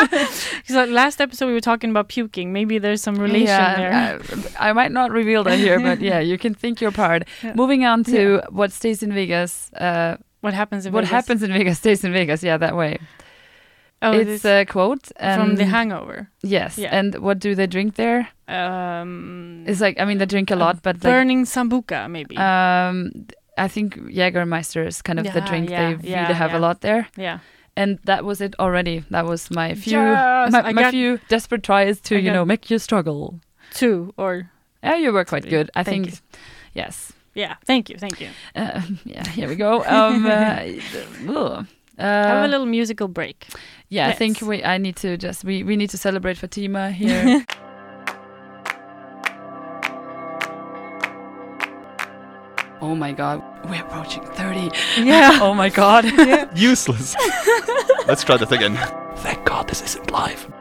Because like, last episode we were talking about puking. Maybe there's some relation yeah, there. I, I might not reveal that here, but yeah, you can think your part. Yeah. Moving on to what stays in Vegas. Uh, what happens in what Vegas? happens in Vegas stays in Vegas. Yeah, that way. Oh, it's a quote from The Hangover. Yes, Yeah. and what do they drink there? Um, It's like I mean they drink a uh, lot, but like burning sambuca, maybe. um, I think Jägermeister is kind of the drink yeah, they really yeah, have yeah. a lot there. yeah. And that was it already. That was my few Yes, my, my few desperate tries to I you know make you struggle. Two or Yeah, you were quite good. I Thank think. Yes. yeah. Thank you, thank you. Uh, yeah. Here we go. Um, uh, ugh. Have a Uh, little musical break. yeah, I think we. I need to just. We, we need to celebrate Fatima here. oh my God, we're approaching thirty. yeah. Oh my God. Useless. Let's try this again. Thank God this isn't live.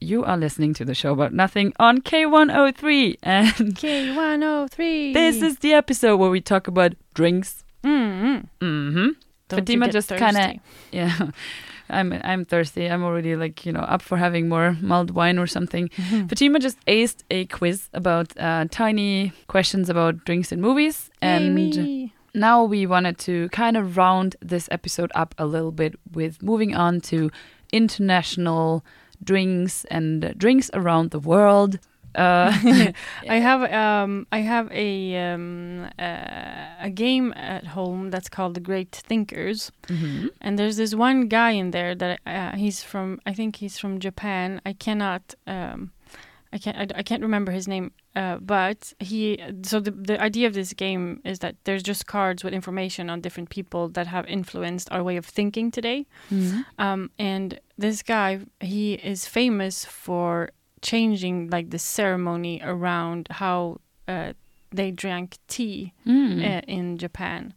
You are listening to the show about nothing on K103, and K one oh three. this is the episode where we talk about drinks. Mm-hmm. Mm-hmm. Fatima just kinda- Yeah, I'm I'm thirsty. I'm already like you know up for having more mulled wine or something. Fatima just aced a quiz about uh, tiny questions about drinks and movies, and now we wanted to kind of round this episode up a little bit with moving on to international drinks and drinks around the world. Uh, I have um I have a um uh, a game at home that's called The Great Thinkers, mhm. and there's this one guy in there that uh, he's from I think he's from Japan. I cannot um I can't I, I can't remember his name. Uh, but he so the the idea of this game is that there's just cards with information on different people that have influenced our way of thinking today. Mhm. Um, and this guy, he is famous for changing like the ceremony around how uh, they drank tea Mm. uh, in Japan.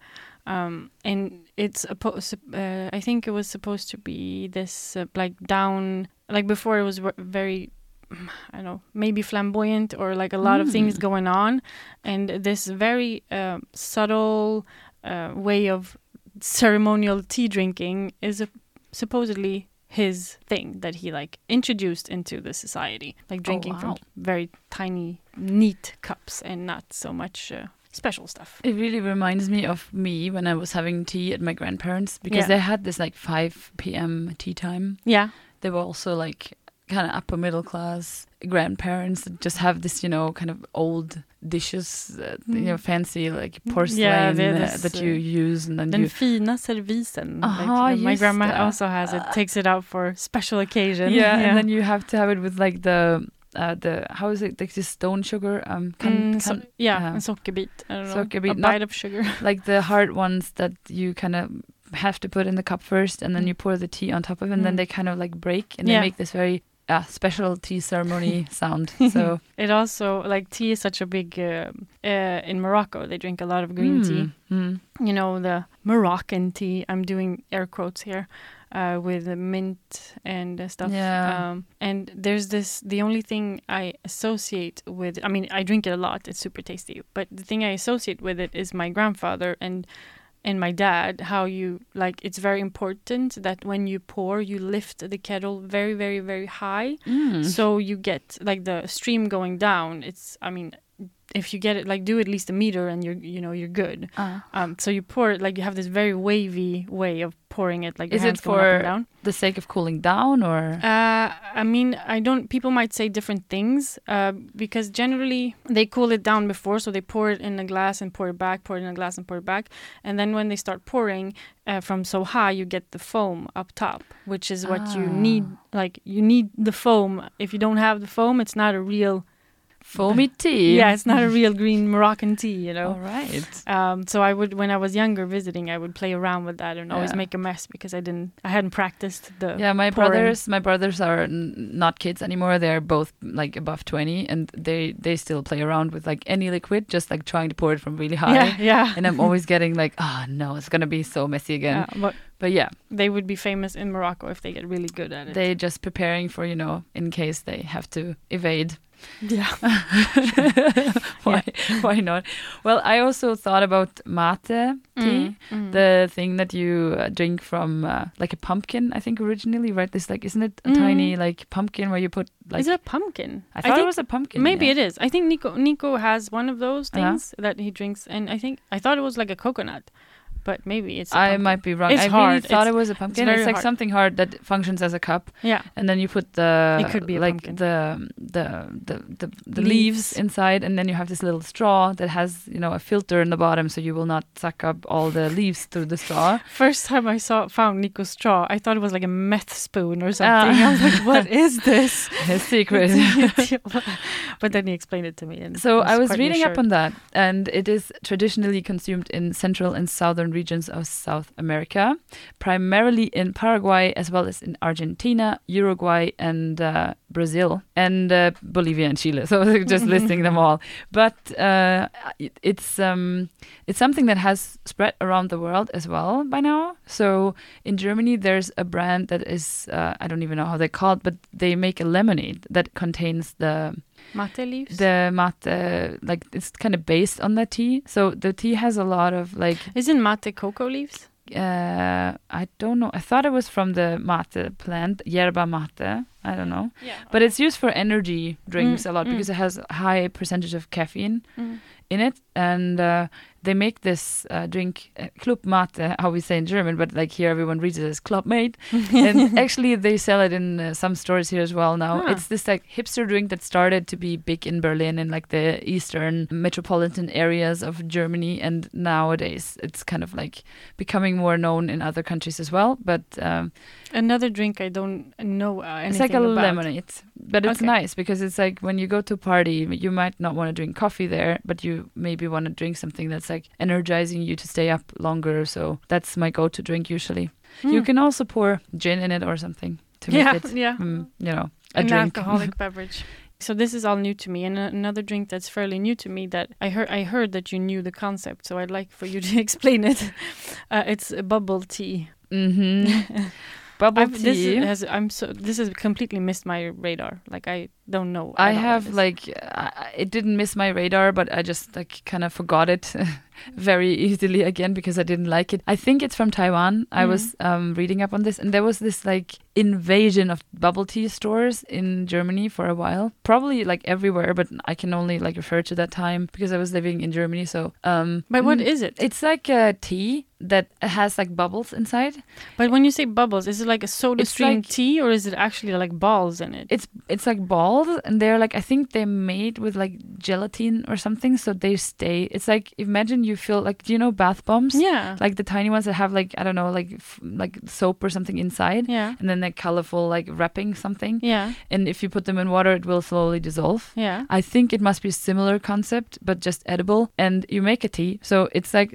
Um, and it's supposed. Uh, I think it was supposed to be this uh, like down, like before it was very. I don't know, maybe flamboyant or like a lot of things Mm. going on, and this very uh, subtle uh, way of ceremonial tea drinking is a, supposedly his thing that he like introduced into the society, like drinking wow. from very tiny, neat cups and not so much uh, special stuff. It really reminds me of me when I was having tea at my grandparents because Yeah. they had this like 5 p.m. tea time. Yeah, They were also like kind of upper middle class grandparents that just have this, you know, kind of old dishes, uh, you know, fancy like porcelain Yeah, uh, this, that you uh, use and then den you. fina servisen. Aha, like, my grandma det. also has it. Takes it out for special occasion. Yeah, and then you have to have it with like the uh, the how is it like this stone sugar um Mm, so, yeah, uh, sockerbit. I don't know. a bite of sugar. like the hard ones that you kind of have to put in the cup first and then Mm. you pour the tea on top of it and then Mm. they kind of like break and Yeah. they make this very uh, special tea ceremony sound so It also like tea is such a big uh, uh, in Morocco. They drink a lot of green tea. Mm, mm. You know the Moroccan tea. I'm doing air quotes here. Uh, with mint and uh, stuff. Yeah. Um, and there's this. The only thing I associate with. I mean, I drink it a lot. It's super tasty. But the thing I associate with it is my grandfather and and my dad. How you like? It's very important that when you pour, you lift the kettle very, very, very high Mm. so you get like the stream going down it's i mean if you get it like do at least a meter and you're you know you're good. Ah. um so you pour it like you have this very wavy way of pouring it like Is it for- down. the sake of cooling down or? Uh i mean i don't people might say different things uh because generally they cool it down before so they pour it in a glass and pour it back pour it in a glass and pour it back. And then when they start pouring uh, from so high you get the foam up top which is what you need like you need the foam. If you don't have the foam it's not a real foamy tea yeah it's not a real green moroccan tea you know all right um, so I would, when I was younger visiting, I would play around with that and always make a mess because I didn't, I hadn't practiced the. yeah my pouring. brothers my brothers are n- not kids anymore they're both like above 20 and they they still play around with like any liquid just like trying to pour it from really high Yeah, yeah. and i'm always getting like oh no it's gonna be so messy again Yeah, but but yeah they would be famous in Morocco if they get really good at it. they're just preparing for you know in case they have to evade Yeah. why? Why not? Well, I also thought about mate tea, Mm, mm. the thing that you uh, drink from uh, like a pumpkin. I think originally, right? This like, isn't it a Mm. tiny like pumpkin where you put like? is it a pumpkin? I thought it was a pumpkin. Maybe yeah. it is. I think Nico Nico has one of those Uh-huh. things that he drinks, and I think I thought it was like a coconut, but maybe it's. a I might be wrong. It's I really hard. thought It's- it was a pumpkin. very It's like hard. something hard that functions as a cup, Yeah. and then you put the It could be a like pumpkin. the the the the, the leaves. Leaves. inside, and then you have this little straw that has you know a filter in the bottom, so you will not suck up all the leaves through the straw. First time I saw found Nico's straw, I thought it was like a meth spoon or ah. something. I was like, "What is this?" His secret. but then he explained it to me, and So I was reading up on that, and it is traditionally consumed in central and southern regions of South America, primarily in Paraguay as well as in Argentina, Uruguay, and uh, Brazil, and uh, Bolivia and Chile. So just listing them all. But uh, it, it's um, it's something that has spread around the world as well by now. So in Germany, there's a brand that is uh, I don't even know how they're called, but they make a lemonade that contains the mate leaves. the mate like it's kind of based on the tea so the tea has a lot of like Isn't mate cocoa leaves? uh i don't know i thought it was from the mate plant yerba mate i don't know Yeah. but it's used for energy drinks Mm, a lot mm. because it has a high percentage of caffeine Mm. In it and uh, they make this uh, drink uh, club mate how we say in german but like here everyone reads it as club mate and actually they sell it in uh, some stores here as well now Ah. it's this like hipster drink that started to be big in berlin and like the eastern metropolitan areas of germany and nowadays it's kind of like becoming more known in other countries as well but um, Another drink I don't know uh, it's like a about. lemonade but it's Okay. nice because it's like when you go to a party you might not want to drink coffee there but you maybe want to drink something that's like energizing you to stay up longer so that's my go-to drink usually you Hmm. can also pour gin in it or something to yeah, make it yeah. mm, you know a An drink alcoholic beverage. So this is all new to me, and another drink that's fairly new to me that I heard. I heard that you knew the concept, so I'd like for you to explain it. Uh, it's a bubble tea. Mm-hmm. bubble I've, this tea is, has I'm so this has completely missed my radar. Like I don't know. I at all have it like I it didn't miss my radar, but I just like kind of forgot it very easily again because I didn't like it. I think it's from Taiwan. I was um, reading up on this, and there was this like invasion of bubble tea stores in Germany for a while, probably like everywhere, but I can only like refer to that time because I was living in Germany. So, um, But what mm, is it? It's like a tea that has like bubbles inside. But when you say bubbles, is it like a soda It's stream like- tea, or is it actually like balls in it? It's it's like balls, and they're like I think they're made with like gelatin or something, so they stay. It's like imagine you feel like do you know bath bombs? yeah. Like the tiny ones that have like I don't know like f- like soap or something inside, yeah. and then they're colorful like wrapping something. Yeah. And if you put them in water, it will slowly dissolve. Yeah. I think it must be a similar concept, but just edible. And you make a tea. So it's like,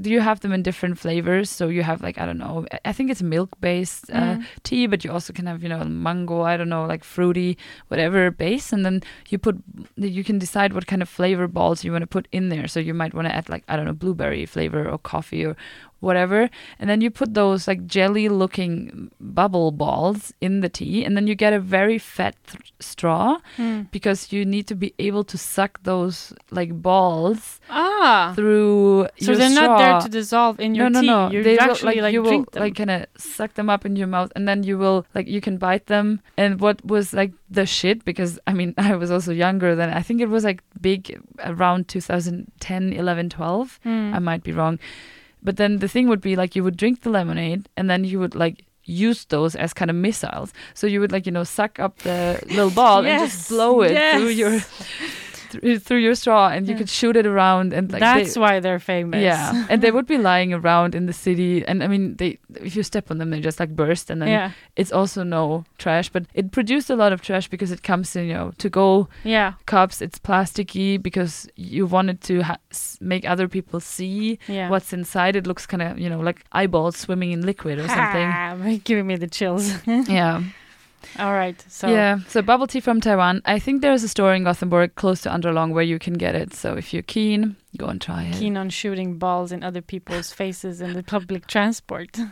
do you have them in different flavors? So you have like, I don't know, I- I think it's milk based uh, Mm. tea, but you also can have, you know, mango, I don't know, like fruity, whatever base. And then you put, you can decide what kind of flavor balls you want to put in there. So you might want to add like, I don't know, blueberry flavor or coffee or whatever. And then you put those like jelly looking bubble balls in the tea. And then you get a very fat th- straw Mm. because you need to be able to suck those like balls Ah. through So they're straw. not there to dissolve in your no, no, tea. no. You They will, actually like, like, you will drink them. like kind of suck them up in your mouth, and then you will like you can bite them. And what was like the shit because I mean I was also younger than I think it was like big around 2010, 11, 12. Mm. I might be wrong, but then the thing would be like you would drink the lemonade, and then you would like use those as kind of missiles. So you would like you know suck up the little ball and just blow it through your through, through your straw, and you Yeah. could shoot it around and like That's they, why they're famous. yeah, and they would be lying around in the city, and I mean, they if you step on them, they just like burst, and then yeah. it's also no trash, but it produced a lot of trash because it comes in you know to go Yeah. cups. It's plasticky because you wanted to ha- make other people see Yeah. what's inside. It looks kind of you know like eyeballs swimming in liquid or something. Ah, giving me the chills. yeah, All right. So yeah. So bubble tea from Taiwan. I think there's a store in Gothenburg close to Underlong where you can get it. So if you're keen, go and try it. keen on shooting balls in other people's faces in the public transport Yeah.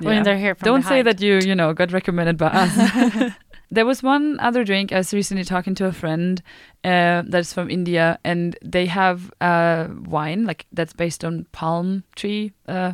when they're here Don't say that you, you know, got recommended by us. There was one other drink. I was recently talking to a friend uh, that's from India, and they have uh, wine like that's based on palm tree uh,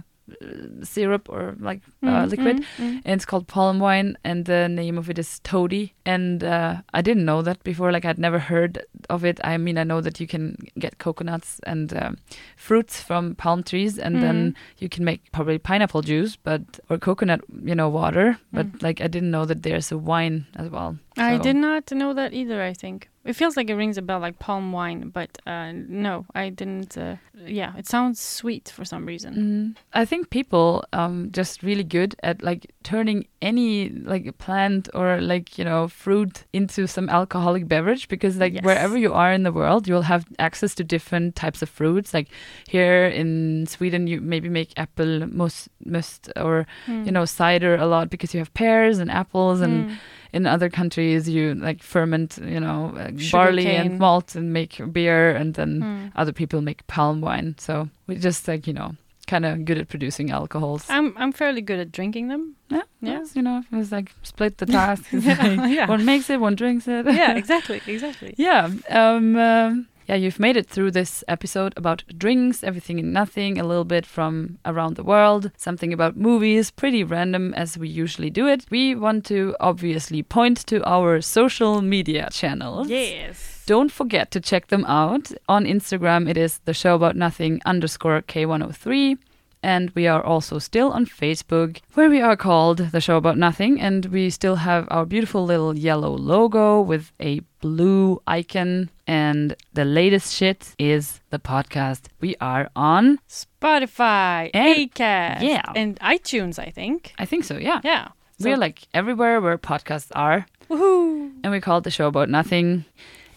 syrup or like uh, Mm, liquid, mm, mm. and it's called palm wine, and the name of it is Todi. And uh, I didn't know that before. Like I'd never heard of it. I mean, I know that you can get coconuts and um, fruits from palm trees, and then you can make probably pineapple juice, but or coconut, you know, water. But like I didn't know that there's a wine as well. I did not know that either. I think it feels like it rings a bell, like palm wine, but uh, no, I didn't. Uh, yeah, it sounds sweet for some reason. Mm. I think people um just really good at like turning any like plant or like you know fruit into some alcoholic beverage because like Yes. wherever you are in the world you'll have access to different types of fruits like here in Sweden you maybe make apple must must or Mm. you know cider a lot because you have pears and apples and Mm. in other countries you like ferment you know uh, barley cane. and malt and make beer and then Mm. other people make palm wine. So we just like you know kind of good at producing alcohols. I'm I'm fairly good at drinking them. yeah, yeah. yes, you know, it's like split the task. Yeah, like yeah. One makes it, one drinks it. yeah, exactly, exactly. yeah. Um, um, yeah, you've made it through this episode about drinks, everything and nothing, a little bit from around the world, something about movies, pretty random as we usually do it. We want to obviously point to our social media channels. Yes. Don't forget to check them out. On Instagram, it is the show about nothing underscore K103. And we are also still on Facebook, where we are called The Show About Nothing. And we still have our beautiful little yellow logo with a blue icon. And the latest shit is the podcast. We are on, Spotify, And- Acast, yeah. and iTunes. I think. I think so, yeah. Yeah. We're like everywhere where podcasts are. woohoo. and we call it the show about nothing.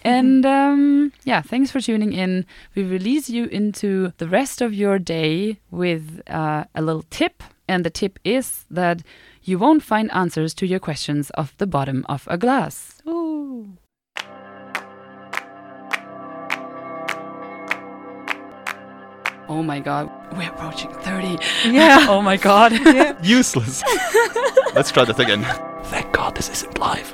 And um, yeah, thanks for tuning in. We release you into the rest of your day with uh, a little tip. And the tip is that you won't find answers to your questions off the bottom of a glass. Ooh. Oh my god, we're approaching 30. Yeah. oh my god. Useless. Let's try that again. Thank God this isn't live.